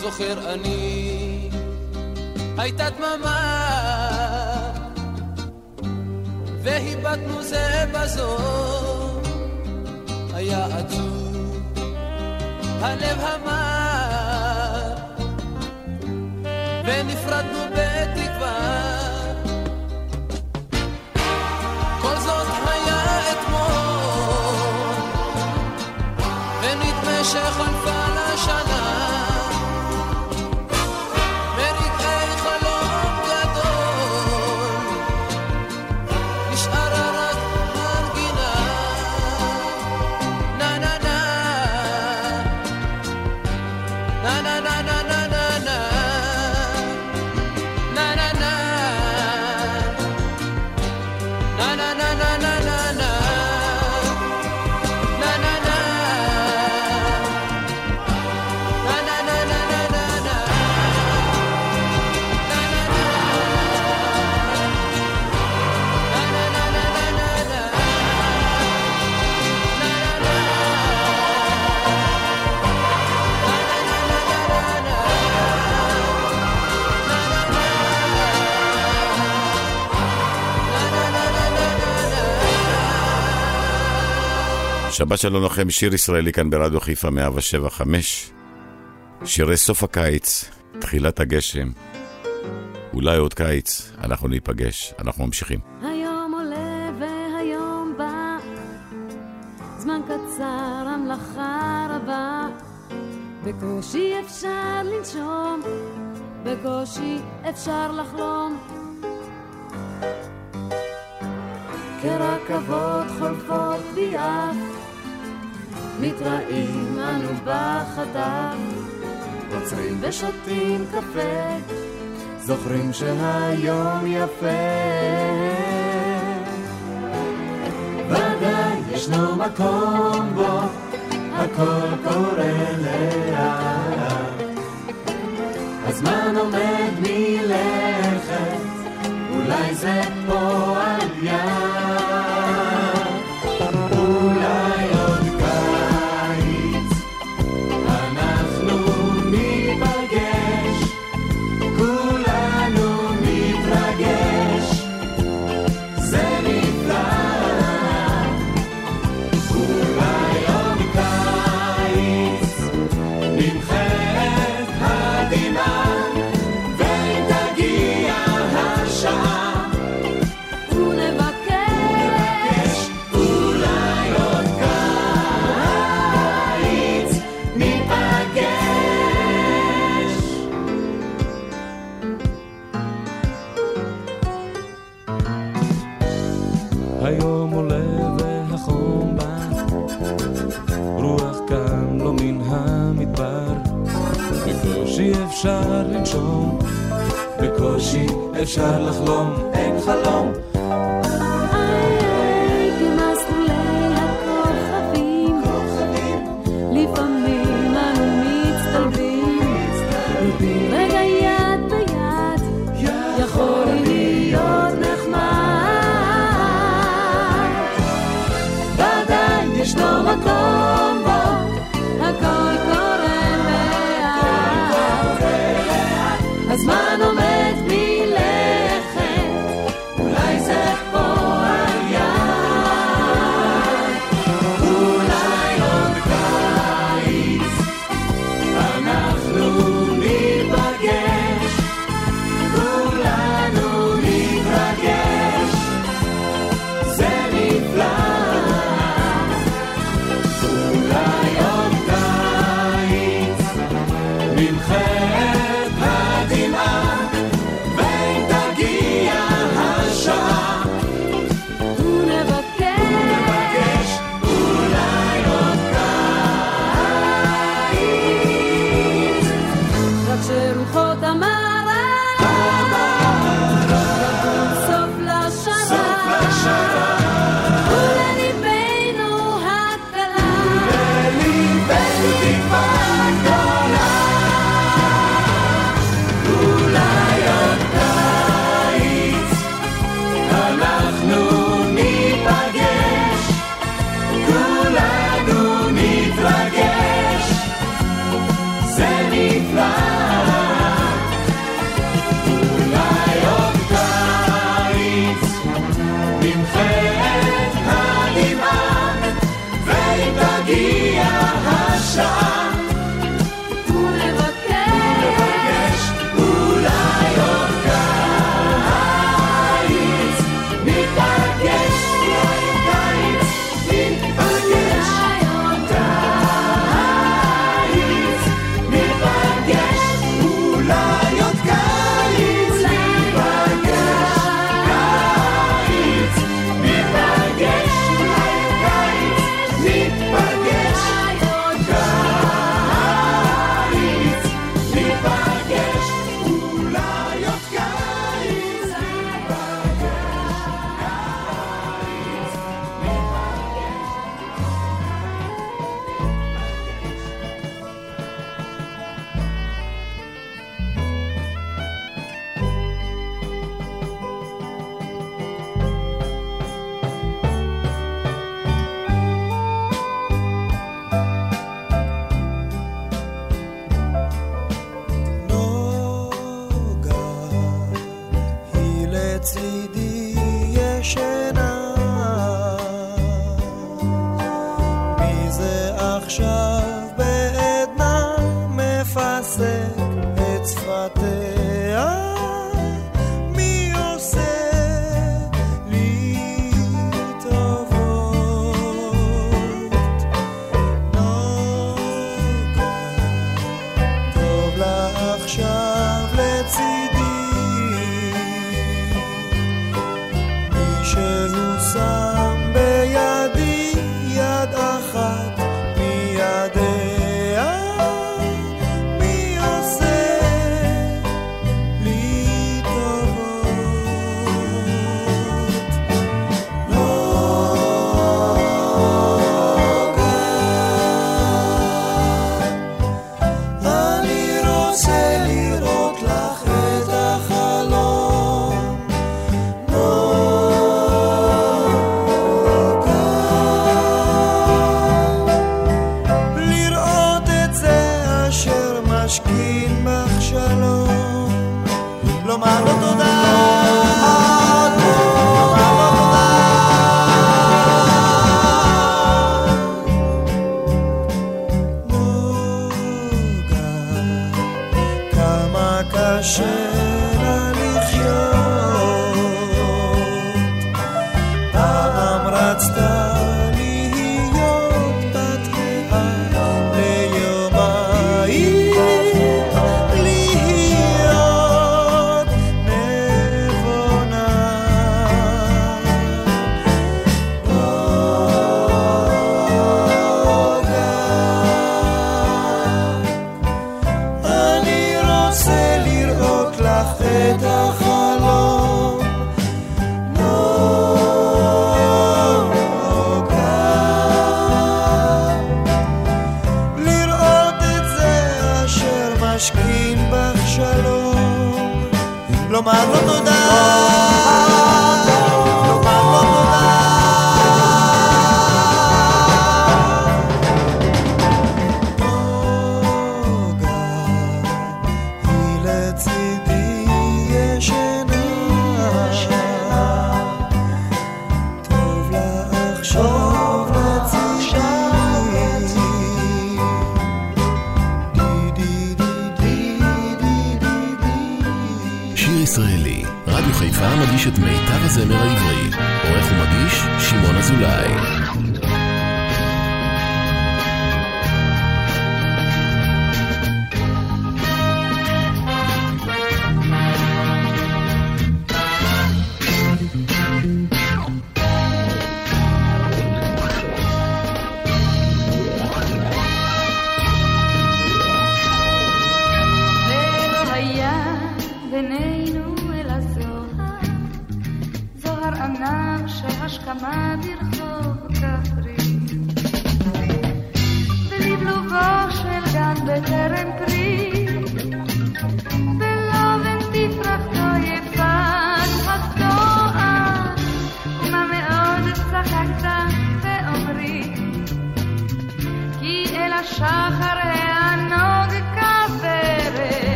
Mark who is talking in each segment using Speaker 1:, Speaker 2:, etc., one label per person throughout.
Speaker 1: זוכר אני, הייתה דממה, והיבטנו זה בזו, היה עצוב, הלב המר, ונפרדנו בתקווה. כל זאת היה אתמול, ונדמה שחלפה
Speaker 2: שבת שלום לכם, שיר ישראלי כאן ברדיו חיפה 175. שירי סוף הקיץ, תחילת הגשם. אולי עוד קיץ, אנחנו ניפגש, אנחנו ממשיכים.
Speaker 3: היום עולה והיום בא, זמן קצר, המלאכה רבה. בקושי אפשר לנשום, בקושי אפשר לחלום. כרכבות חולפות ביעף מתראים אנו בחדר, עוצרים ושותים קפה, זוכרים שהיום יפה. ודאי ישנו מקום בו הכל קורה לאט. הזמן עומד מלכת, אולי זה פועל יד.
Speaker 4: אפשר לחלום, אין חלום.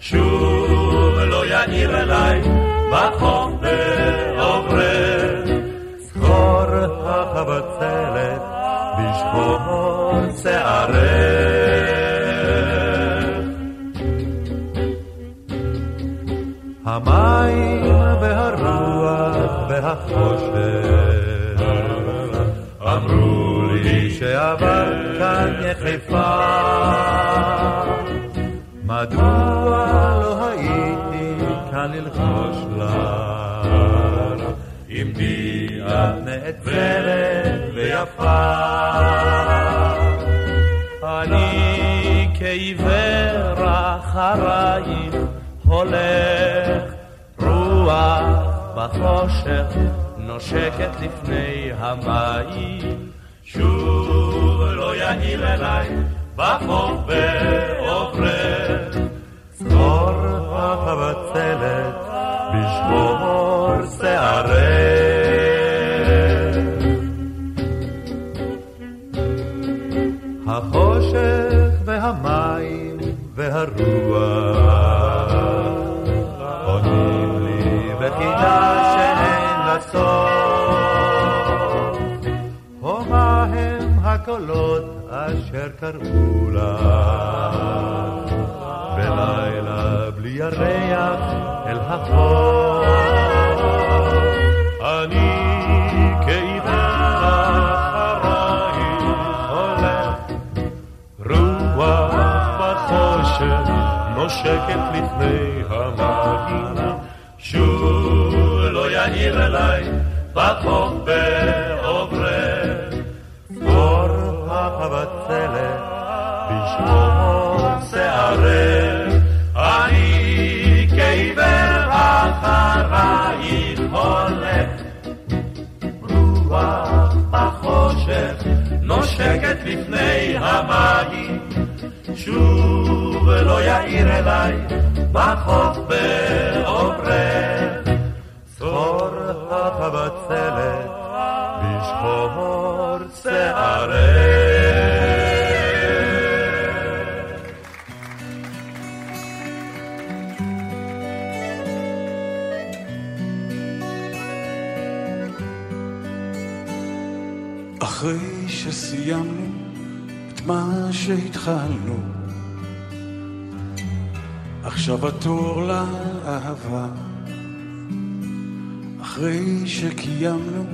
Speaker 5: שוב לא יאיר אליי בחוף בעוברך, זכור החבצלת בשחור שערך. המים והרוח והחושך אמרו לי שעבר כאן יחפה מדוע את נעצרת ויפה. אני כעיוור אחרייך הולך רוח בחושך נושקת לפני המים. שוב לא יעיר אליי בחוף בעוברך זכור החבצלת בשבור שערך החושך והמים והרוח עונים לי בחידה שאין לה סוף. הומה הם הקולות אשר קראו לך בלילה בלי ירח אל החוף. נושקת לפני המים שוב לא יעיר אליי בחוף בעוברך אור החבצלת בחוף בעוברך זכור החבצלת בשחור שערך
Speaker 6: אחרי שסיימנו את מה שהתחלנו, עכשיו התור לאהבה. אחרי שקיימנו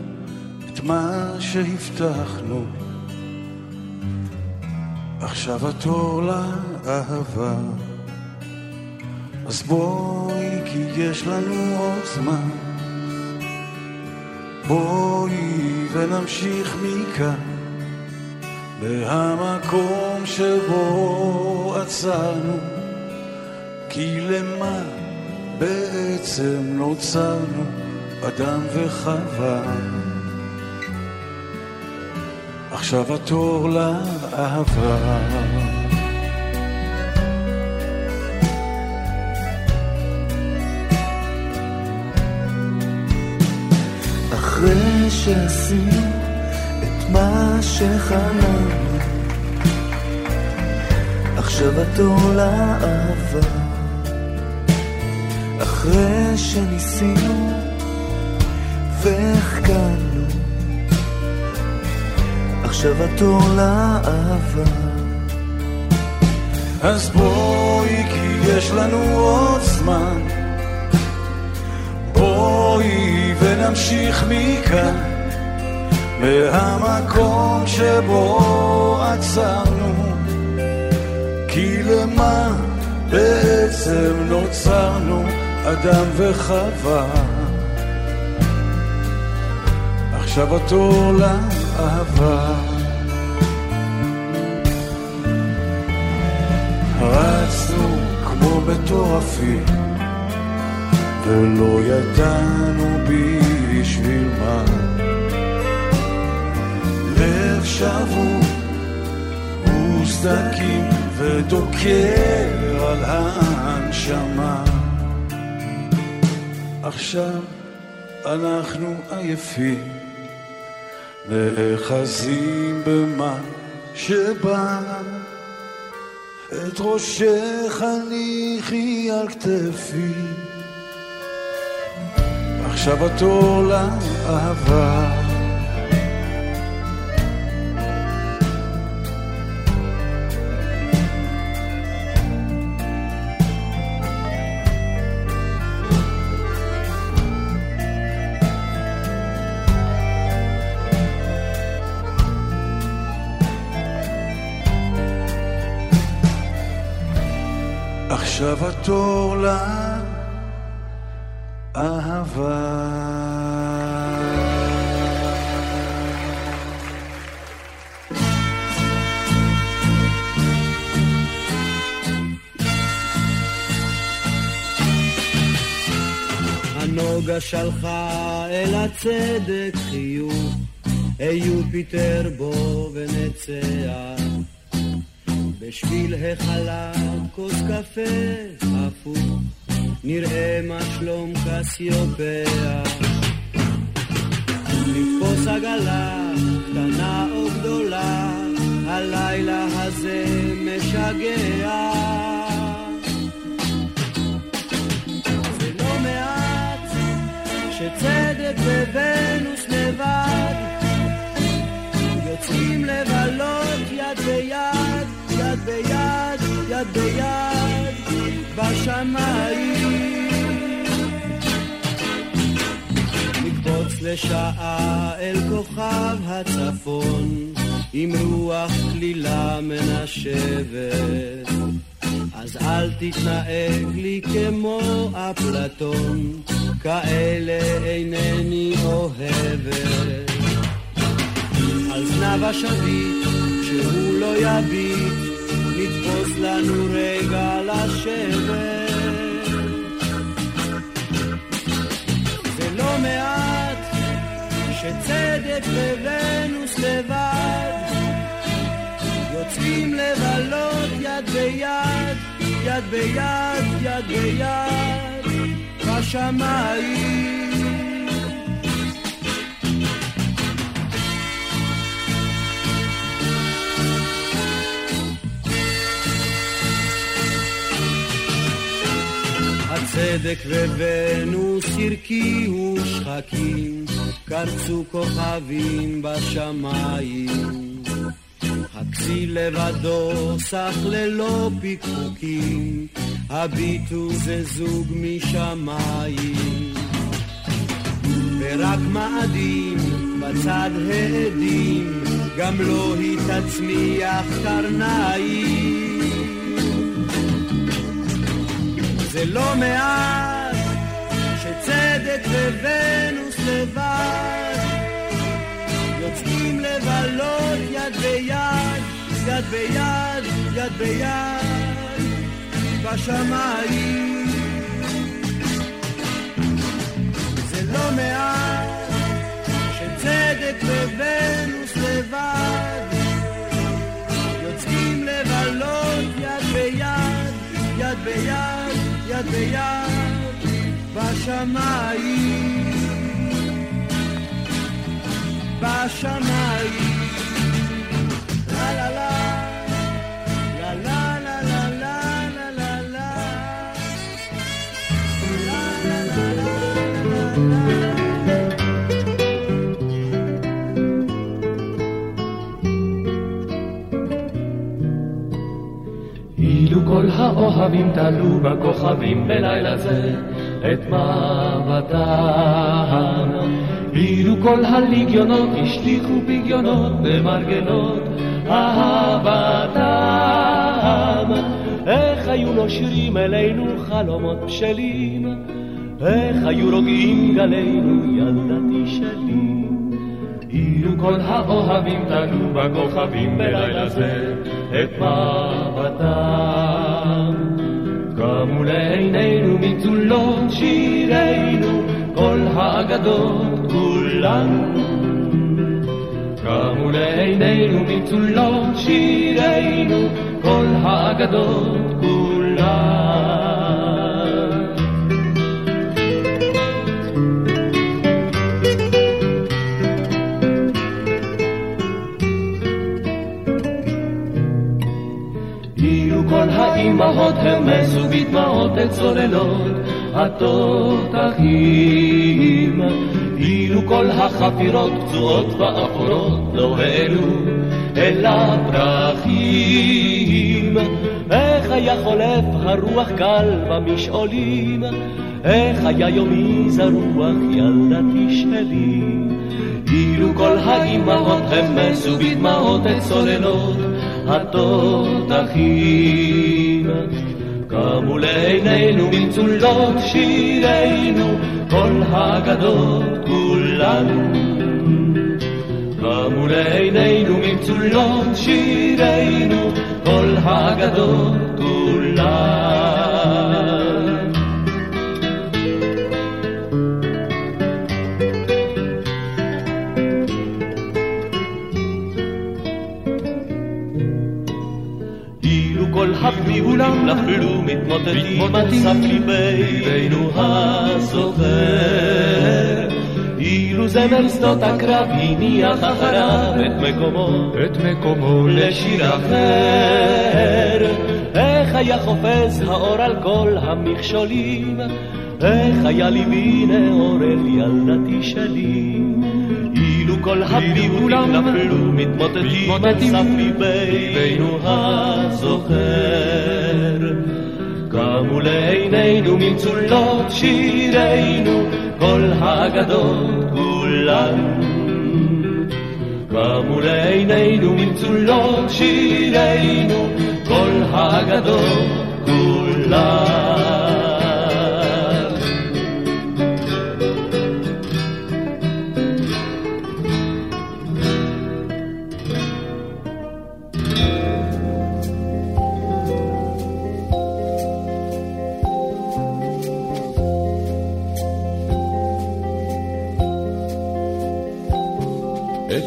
Speaker 6: את מה שהבטחנו, עכשיו התור לאהבה. אז בואי, כי יש לנו עוד זמן. בואי ונמשיך מכאן, מהמקום שבו עצרנו, כי למה בעצם נוצרנו, אדם וחווה. עכשיו התור לאהבה.
Speaker 7: אחרי שעשינו את מה שחלמנו, עכשיו התור לאהבה. אחרי שניסינו והחכמנו, עכשיו התור לאהבה.
Speaker 6: אז בואי, כי יש לנו עוד זמן. בואי ונמשיך מכאן, מהמקום שבו עצרנו. כי למה בעצם נוצרנו, אדם וחווה? עכשיו התור לאהבה. רצנו כמו מטורפים ולא ידענו בשביל מה. לב שבור וסדקים ודוקר על הנשמה. עכשיו אנחנו עייפים, נאחזים במה שבא. את ראשך הניחי על כתפי עכשיו התור לאהבה עכשיו התור לאהבה.
Speaker 8: הנוגה שלחה אל הצדק חיוך, היו פיטר בו ונצח. בשביל החלב כוס קפה הפוך, נראה מה שלום קסיופיה. לתפוס עגלה, קטנה או גדולה, הלילה הזה משגע. זה לא מעט שצדק וונוס לבד יוצאים לבלות יד ביד, יד ביד, יד ביד בשמיים. לקפוץ לשעה אל כוכב הצפון עם רוח כלילה מנשבת אז אל תתנהג לי כמו אפלטון, כאלה אינני אוהבת. על זנב השביט, שהוא לא יביט, נתפוס לנו רגע לשבת. זה לא מעט שצדק וונוס לבד יוצאים לבלות יד ביד, יד ביד, יד ביד, בשמיים. הצדק וונוס הרקיעו שחקים, קרצו כוכבים בשמיים. הכסיל לבדו סך ללא פיקפוקים, הביטו זה זוג משמיים. ורק מאדים בצד העדים, גם לא היא תצמיח קרניים. זה לא מעט שצדק וונוס לבד יוצאים לבלות יד ביד, יד ביד, יד ביד, בשמיים. זה לא מעט שצדק וונוס לבד יוצאים לבלות יד ביד, יד ביד, יד ביד, בשמיים. בשמיים. לה לה לה,
Speaker 9: אילו כל האוהבים תלו בכוכבים בלילה זה את מבטם. אילו כל הליגיונות השליכו פגיונות במרגלות אהבתם. איך היו נושרים אלינו חלומות בשלים, איך היו רוגעים גלינו ילדתי שלי. אילו כל האוהבים תלו בכוכבים בלילה זה את מבטם. קמו לעינינו מצולות שירינו כל האגדות כולן. קמו לעינינו מצולות שירינו כל האגדות כולן. האימהות הרמסו בדמעות את צוללות. התותחים אילו כל החפירות פצועות ואפורות לא העלו אל הפרחים. איך היה חולף הרוח קל במשעולים? איך היה יומי זרוח ילדתי שלי אילו כל האימהות המסו בדמעות את צוללות התותחים
Speaker 10: קמו לעינינו מצולות שירינו, כל האגדות כולן. קמו לעינינו מצולות שירינו, כל האגדות
Speaker 9: כולם נפלו מתמוטטים על סף ליבנו הזוכר. אילו זמר שדות הקרב הניח אחריו את מקומו,
Speaker 10: את מקומו
Speaker 9: לשיר אחר. איך היה חופז האור על כל המכשולים, איך היה ליבי נאור אל ילדתי שלי. כל הביבולים נפלו מתמוטטים על סף ליבנו הזוכר. קמו לעינינו ממצולות שירינו כל האגדות כולן. קמו לעינינו ממצולות שירינו כל האגדות כולן.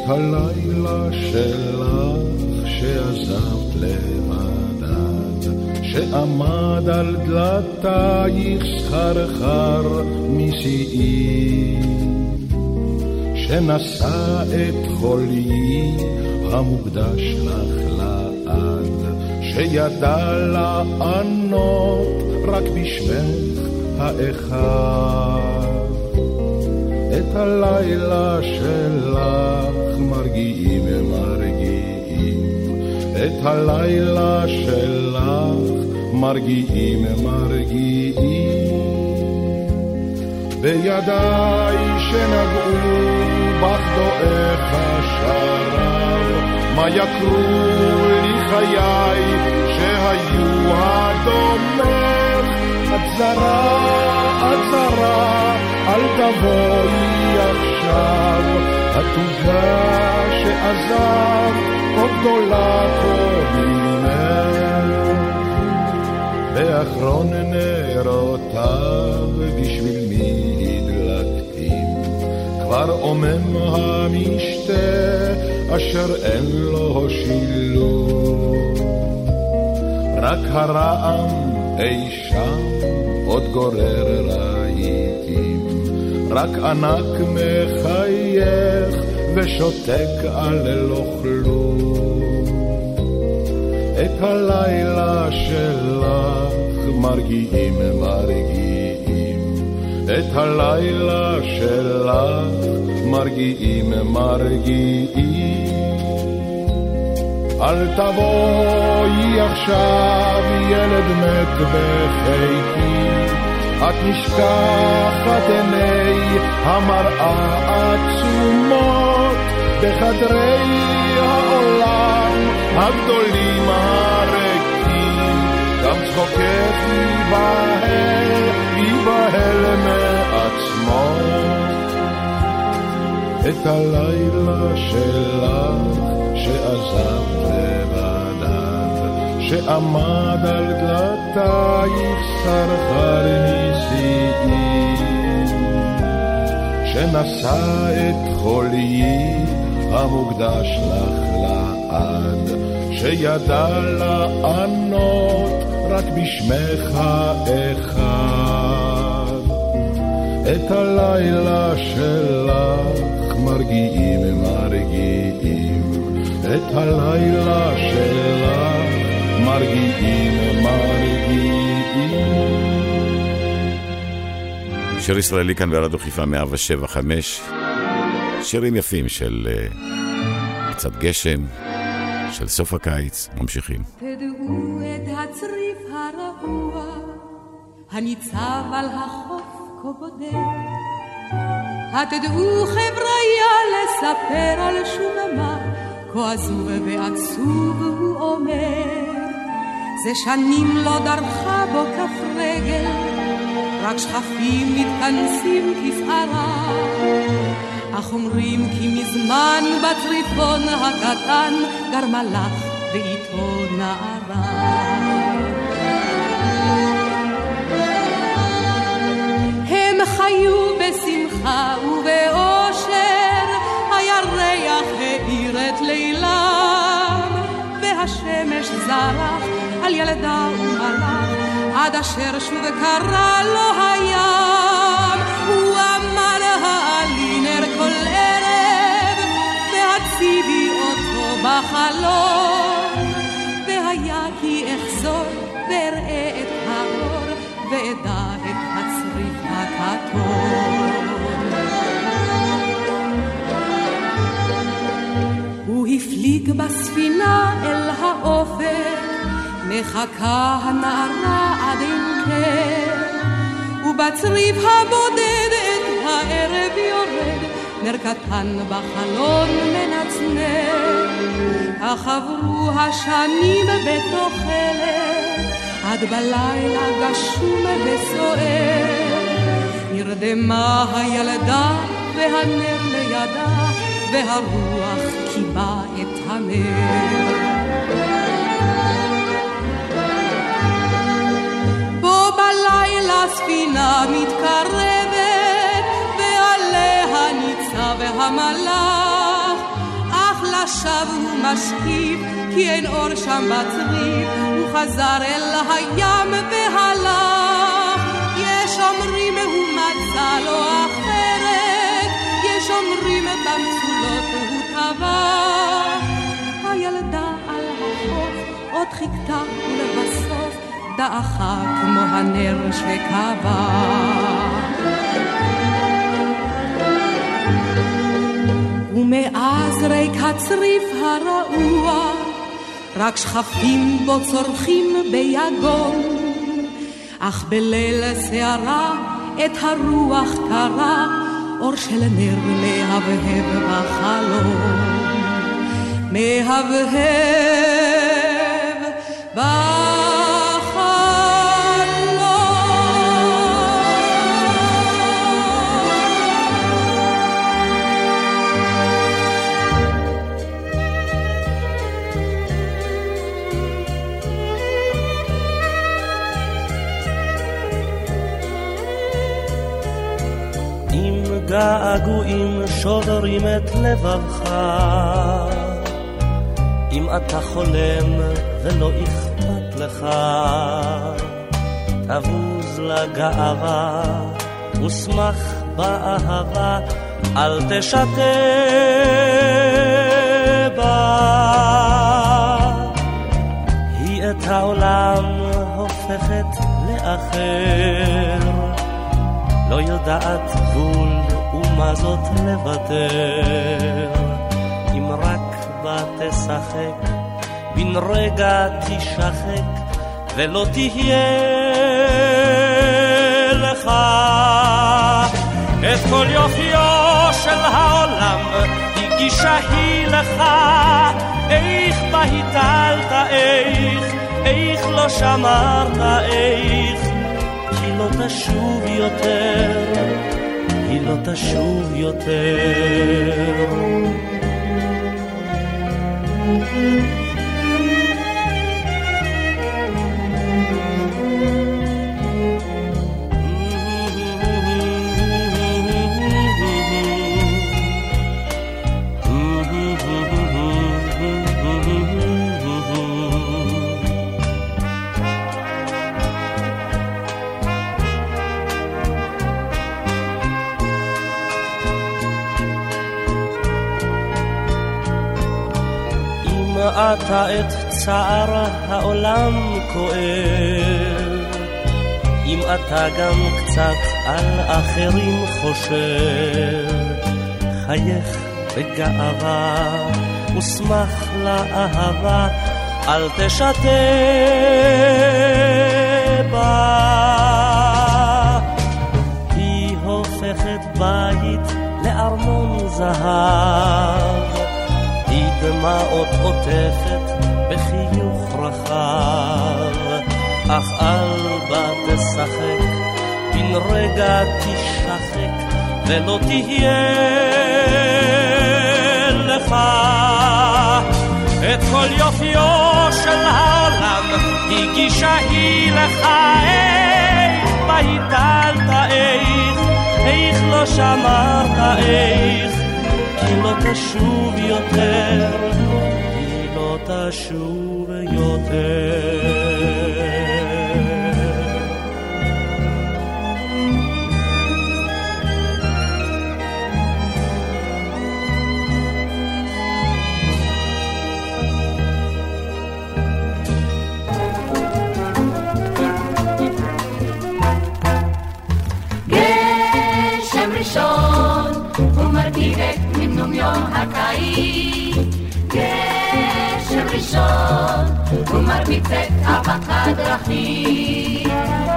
Speaker 11: הלילה שלך שעזבת לבדד, שעמד על דלתייך סחרחר משיאי, שנשא את חולי המוקדש לך לעד, שידע לענות רק בשמך האחד. את הלילה שלך מרגיעים מרגיעים, את הלילה שלך מרגיעים מרגיעים. בידיי שנגעו בך דועך השרב, מה יקרו לי חיי שהיו הדומך, את זרה, את זרה, אל תבואי עכשיו, התוגה שעזב, כה גדולה כה ממך. ואחרון נרותיו בשביל מי הדלקתים, כבר עומם המשתה אשר אין לו שילוב. רק הרעם אי שם עוד גורר רהיטים, רק ענק מחייך ושותק על לא כלום. את הלילה שלך מרגיעים מרגיעים, את הלילה שלך מרגיעים מרגיעים. אל תבואי עכשיו ילד מת בחיקי, את נשכחת עיני המראה עצומות בחדרי העולם הגדולים הריקים, גם צחוקך ייבהל, ייבהל מעצמו. את הלילה שלך שעזבת לבדד, שעמד על דלתייך סרחר נשיאים, שנשא את חוליי המוקדש לך לעד, שידע לענות רק בשמך אחד. את הלילה שלך מרגיעים מרגיעים את הלילה שלך מרגיעים, מרגיעים.
Speaker 2: שיר ישראלי כאן ברדיו חיפה 175, שירים יפים של uh, קצת גשם, של סוף הקיץ, ממשיכים.
Speaker 12: תדעו את הצריף הרעוע, הניצב על החוף כה בודד. התדעו חבריה לספר על שוממה, כה עזוב ועצוב הוא אומר. זה שנים לא דרכה בו כף רגל, רק שכפים מתכנסים כפערה. אך אומרים כי מזמן בטריפון הקטן גרמה לך ואיתו נערה. הם חיו בשמחה ובאושר, הירח האיר את לילם, והשמש זרח על ילדה ומלאך, עד אשר שוב קרא לו הים. הוא אמר העלי נר כל ערב, והציבי אותו בחלום. והיה כי אחזור ואראה את האור, ואדע את הצריף הכתום. הוא הפליג בספינה אל האופק, מחכה הנערה עד אין קר, ובצריף הבודד את הערב יורד, נר קטן בחלון מנצנר. כך עברו השנים בתוחלת, עד בלילה גשום וסוער. נרדמה הילדה והנר לידה, והרוח קיבה את הנר. ספינה מתקרבת, ועליה ניצב המלאך, אך לשווא הוא משקיף, כי אין אור שם בצריף, הוא חזר אל הים והלך. יש אומרים הוא מצא לו אחרת, יש אומרים במצולות הוא טבח. הילדה על החוף עוד חיכתה ולבסוף דעכה כמו הנר שכבה. ומאז ריק הצריף הרעוע, רק שכפים בו צורכים ביגון. אך בליל סערה את הרוח קרה, אור של נר מהבהב בחלום. מהבהב
Speaker 9: אם געגועים שוברים את לבבך, אם אתה חולם ולא אכפת לך, תבוז לגאווה ושמח באהבה, אל תשתה בה. היא את העולם הופכת לאחר, לא יודעת גבול ומה זאת לוותר, אם רק בה תשחק, בן רגע תשחק, ולא תהיה לך את כל יופיו של העולם, הגישה היא לך, איך בה הטלת, איך, איך לא שמרת, איך, כי לא תשוב יותר, היא לא תשוב יותר. אתה את צער העולם כואב, אם אתה גם קצת על אחרים חושב, חייך בגאווה ושמח לאהבה, אל תשתה בה. היא הופכת בית לארמון זהב. היא דמעות עוטפת בחיוך רחב. אך אל בה תשחק, בן רגע תשחק, ולא תהיה לך. את כל יופיו של העולם הגישה היא לך, איך בהיטלת איך, איך לא שמרת איך, כי לא תשוב יותר, כי לא תשוב יותר.
Speaker 13: יום הקיץ, גשם ראשון, ומרביץ את אבק הדרכים.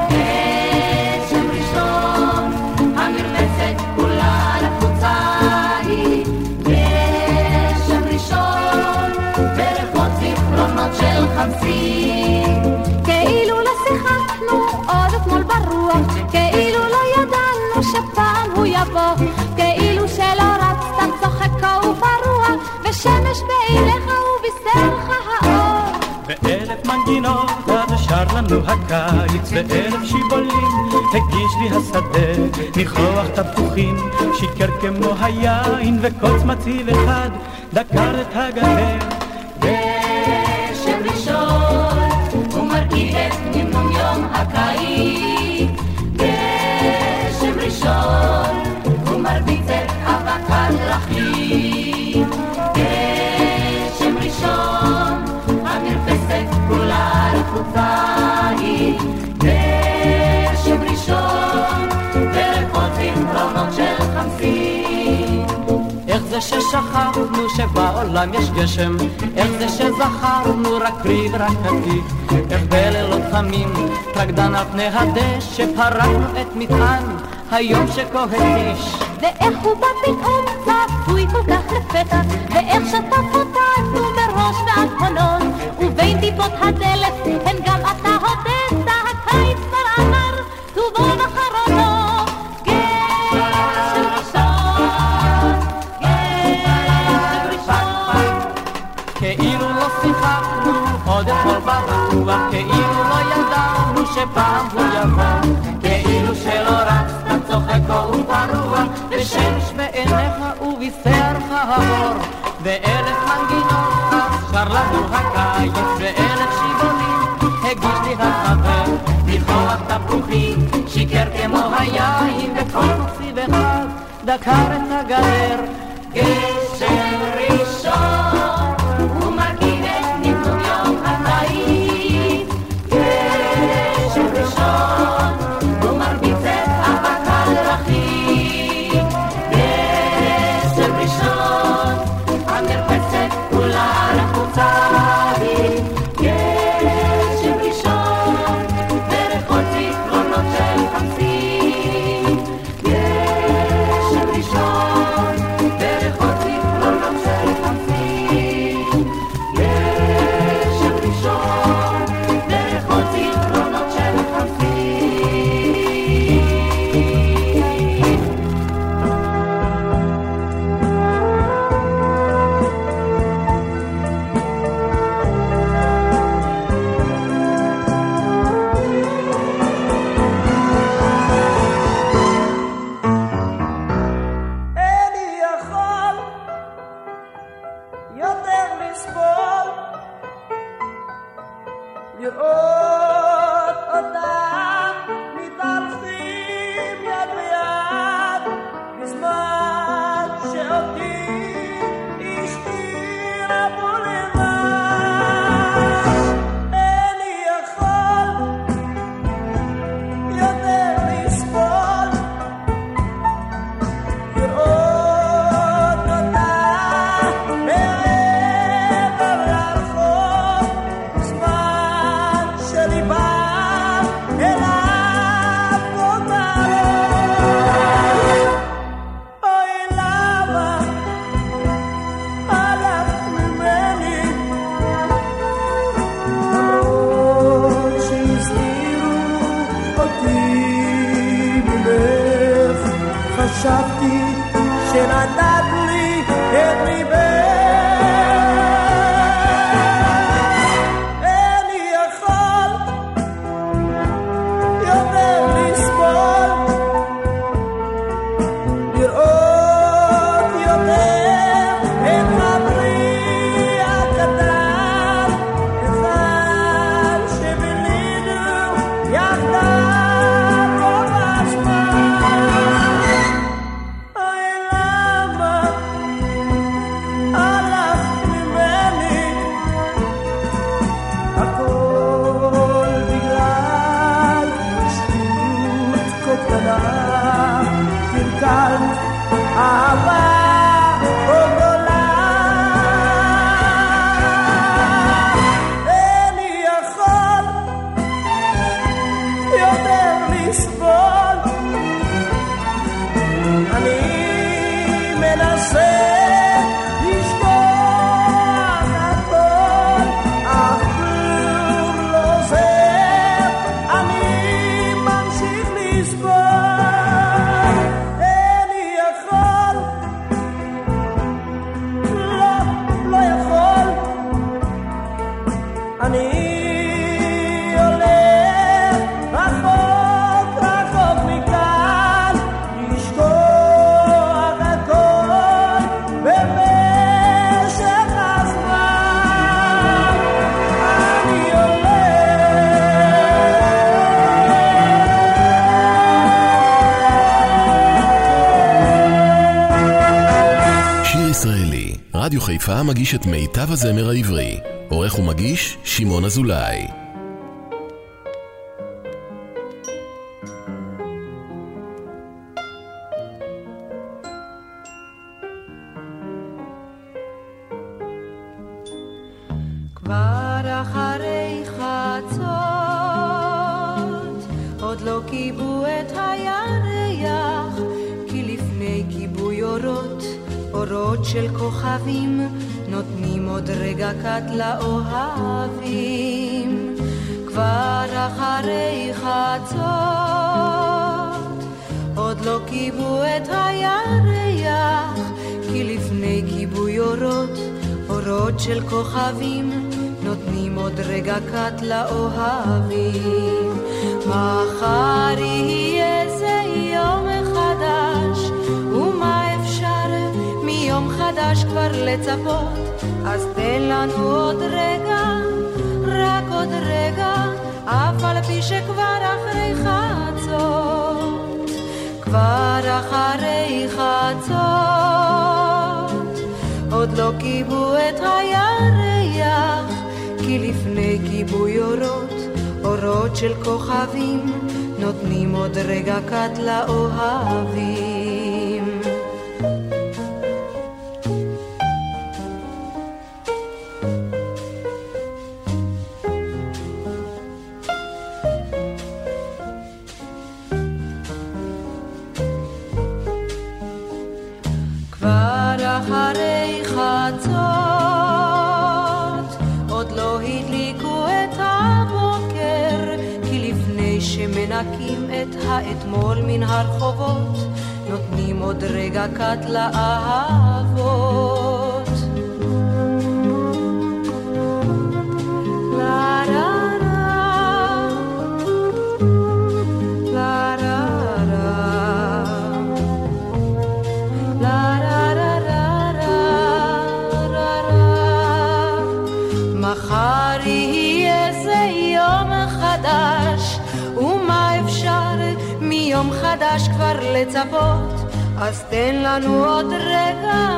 Speaker 13: גשם ראשון, המרפסת כולה לחוצה היא. גשם ראשון, בריחות זיכרונות של חמסין.
Speaker 14: כאילו לא שיחקנו עוד אתמול ברוח, כאילו לא ידענו שפעם הוא יבוא,
Speaker 15: מנגינות אז שר לנו הקיץ, ואלף שיבולים הגיש לי השדה, ניחוח תפוחים, שיקר כמו היין, וקוץ מציב אחד דקר את הגדר.
Speaker 13: גשם ראשון, הוא מרביץ את אבק הדרכים.
Speaker 15: זה ששכחנו שבעולם יש גשם, איך זה שזכרנו רק פרי ורק עתיק, איך בלילות חמים, רקדן על פני הדשא, פרקנו את מטען היום שכה התיש.
Speaker 14: ואיך הוא בא פתאום צפוי כל כך לפתע, ואיך שטף אותנו מראש ועד הונות, ובין טיפות הדלת הן גם
Speaker 15: שפעם הוא יבוא, כאילו שלא רצת צוחק ופרוע, ושמש בעיניך ובשערך האור, ואלף מנגינות שר לנו הקיץ, ואלף שיבולים הגיש לי החבר, ניחוח תפוחים, שיקר כמו היין, וכל מוסיב אחד דקר את הגדר.
Speaker 13: גשם
Speaker 16: חיפה מגיש את מיטב הזמר העברי. עורך ומגיש, שמעון אזולאי.
Speaker 17: לאוהבים. מחר יהיה זה יום חדש, ומה אפשר מיום חדש כבר לצפות? אז תן לנו עוד רגע, רק עוד רגע, אף על פי שכבר אחרי חצות, כבר אחרי חצות. עוד לא כיבו את הירח, כי לפני כיבוי אורות, אורות של כוכבים, נותנים עוד רגע קט לאוהבים. האתמול מן הרחובות, נותנים עוד רגע קט לאהבות. לצפות? אז תן לנו עוד רגע,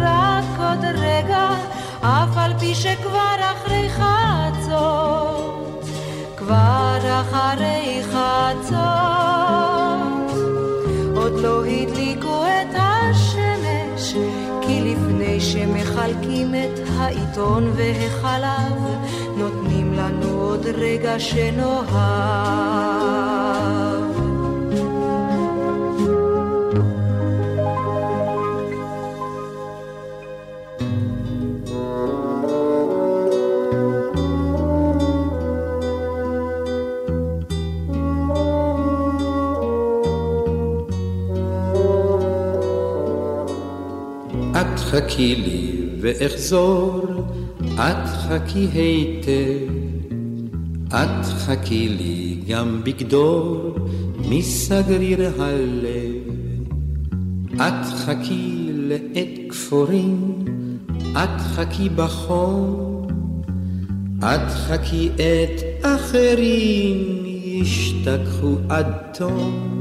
Speaker 17: רק עוד רגע, אף על פי שכבר אחרי חצות, כבר אחרי חצות. עוד לא הדליקו את השמש, כי לפני שמחלקים את העיתון והחלב, נותנים לנו עוד רגע שנאהב.
Speaker 18: חכי לי ואחזור, את חכי היטב. את חכי לי גם בגדול מסגריר הלב. את חכי לעת כפורים, את חכי בחום, את חכי את אחרים ישתכחו עד תום.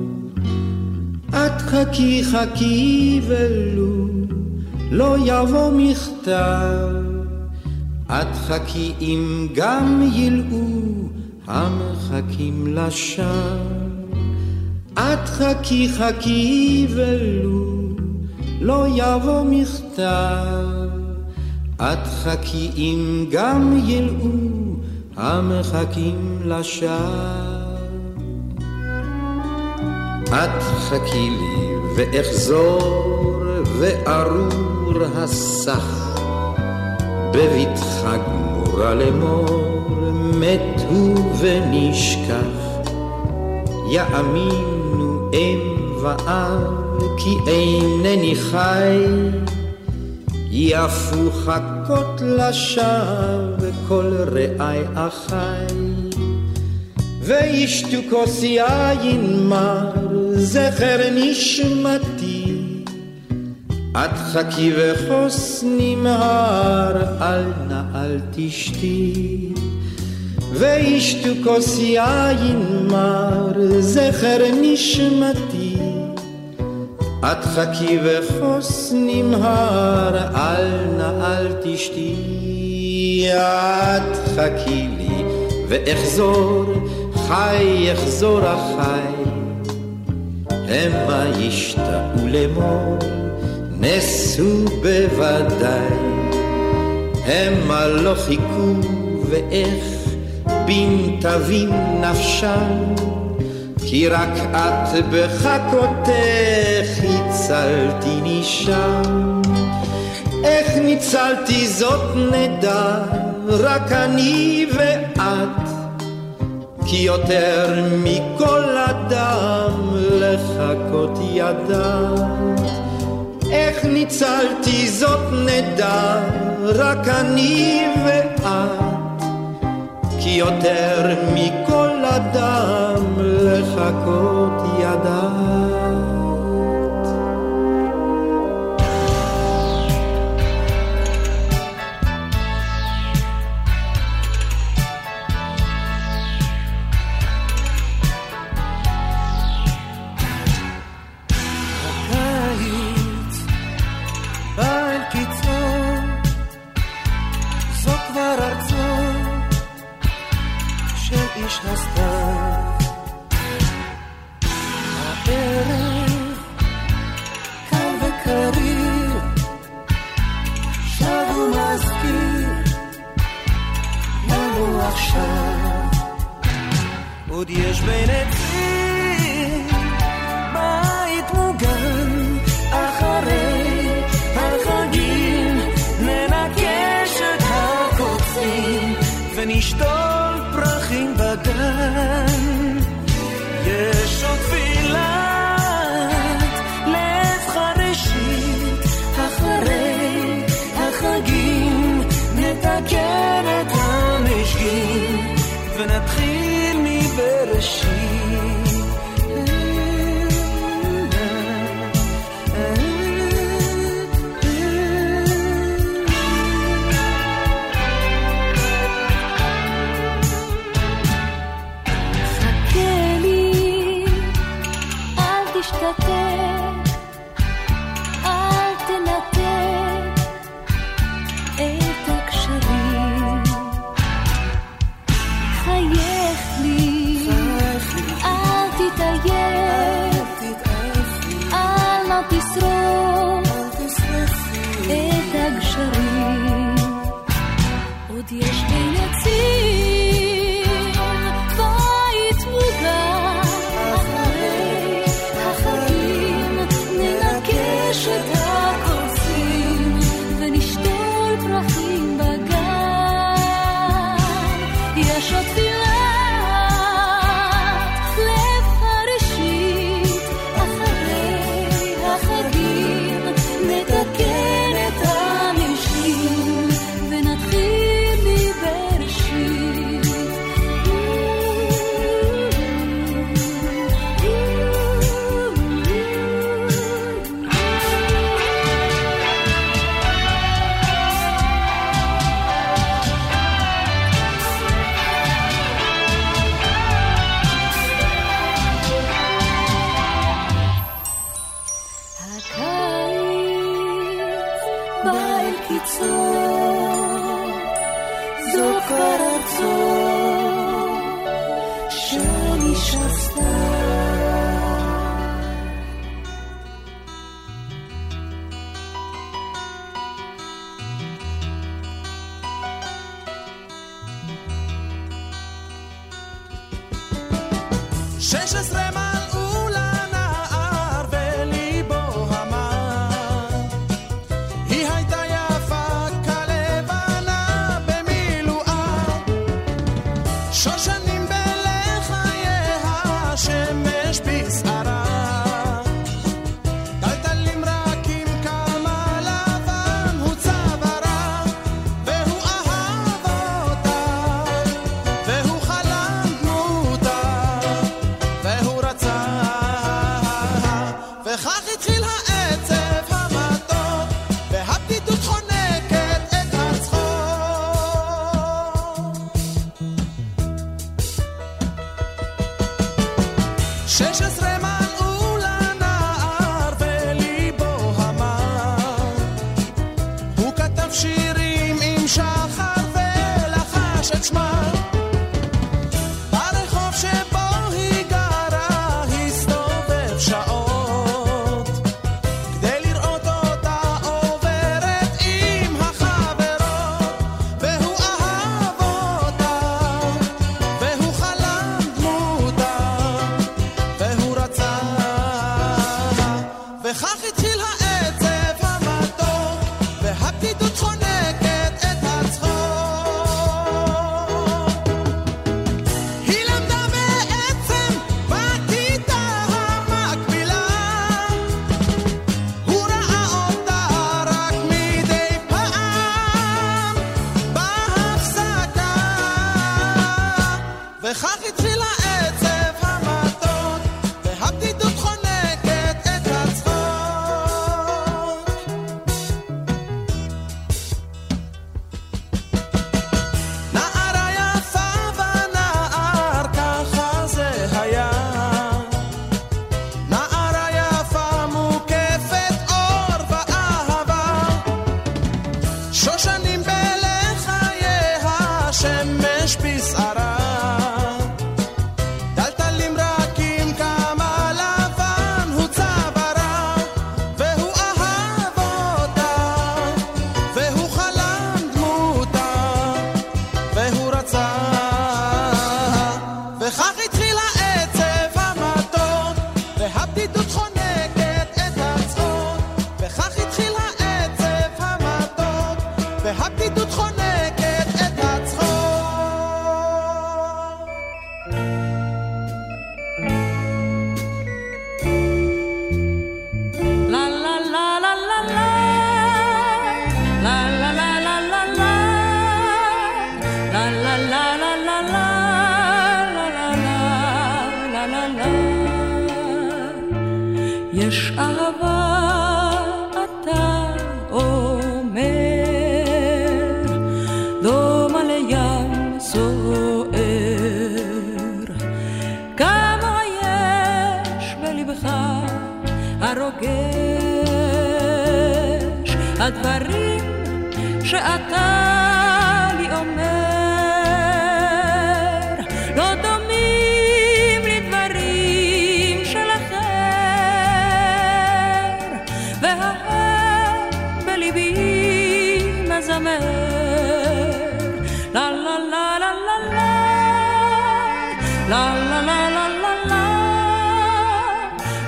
Speaker 18: את חכי חכי ולו לא יבוא מכתב. את חכי אם גם ילאו המחכים לשווא. את חכי חכי ולו לא יבוא מכתב. את חכי אם גם ילאו המחכים לשווא. את חכי לי ואחזור וארור הסך בבטחה גמורה לאמור מתו ונשכח. יאמינו אם ואב כי אינני חי. יפו חכות לשווא כל רעי אחי. וישתו כוס יין מר זכר נשמתי את חכי וחוס נמהר אל נא אל תשתי. וישתו כוס יין מר זכר נשמתי. את חכי וחוס נמהר אל נא אל תשתי. את חכי לי ואחזור חי יחזור החי, המה ישתאו לאמור, נסו בוודאי. המה לא חיכו ואיך בנתבים נפשם, כי רק את בחכותך הצלתי נשם. איך ניצלתי זאת נדע, רק אני ואת. כי יותר מכל אדם לחכות ידעת. איך ניצלתי זאת נדע, רק אני ואת. כי יותר מכל אדם לחכות ידעת.
Speaker 4: עכשיו. עוד יש בין עצים יש
Speaker 19: אהבה, אתה אומר, לא דומה לים סוער. כמה יש בלבך הרוגש, הדברים שאתה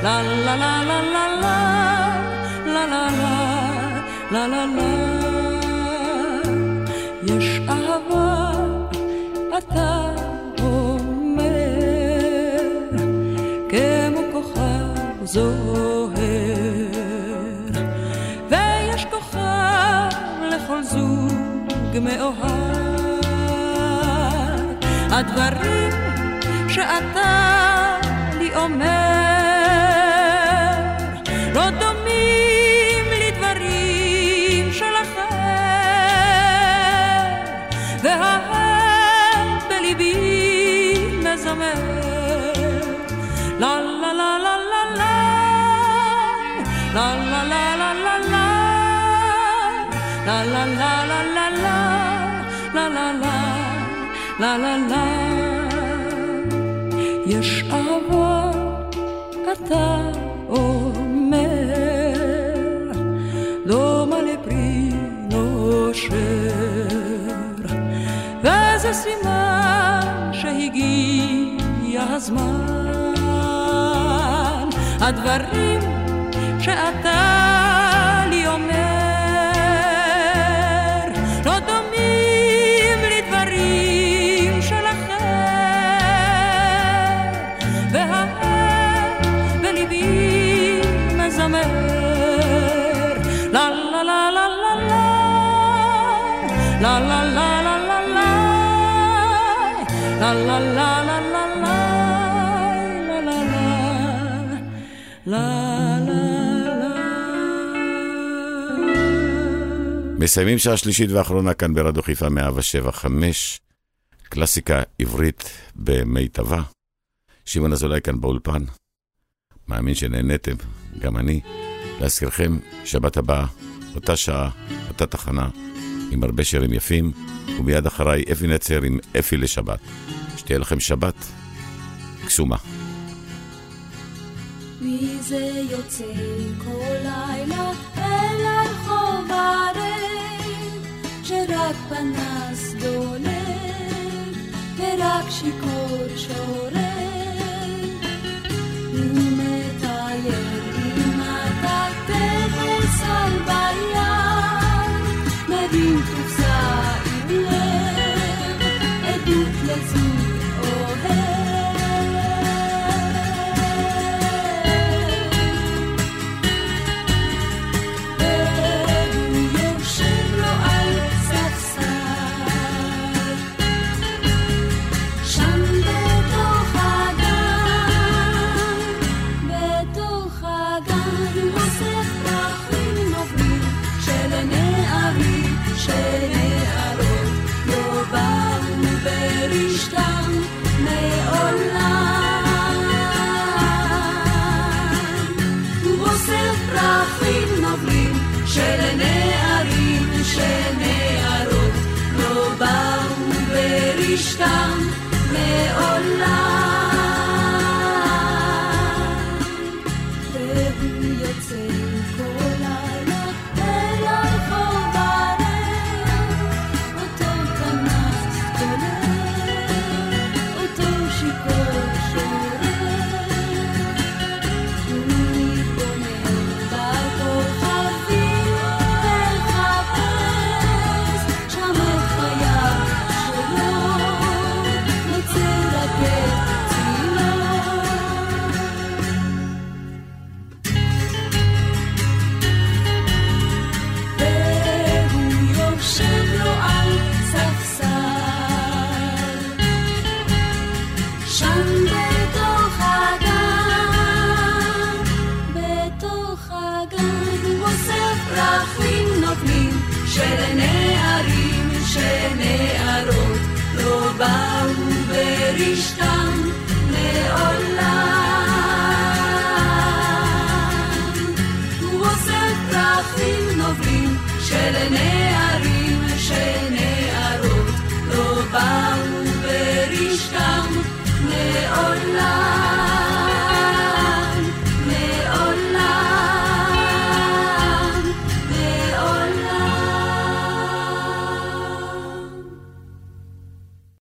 Speaker 19: la la la la la la. La la la. La יש אהבה, אתה אומר, כמו כוכב זוהר, ויש כוכב לכל זוג מאוהב. הדברים שאתה לי אומר la la la la la la la la la la la יש אבל אתה אומר דומה לפרי נושר וזה סימן שהגיע הזמן הדברים שאתה
Speaker 2: מסיימים שעה שלישית ואחרונה כאן ברדיו חיפה 107 5, קלאסיקה עברית במיטבה. שמעון אזולאי כאן באולפן. מאמין שנהניתם, גם אני. להזכירכם, שבת הבאה, אותה שעה, אותה תחנה, עם הרבה שירים יפים, ומיד אחריי אפי נצר עם אפי לשבת. שתהיה לכם שבת קסומה.
Speaker 14: ביד, מבין נשכם מעולם.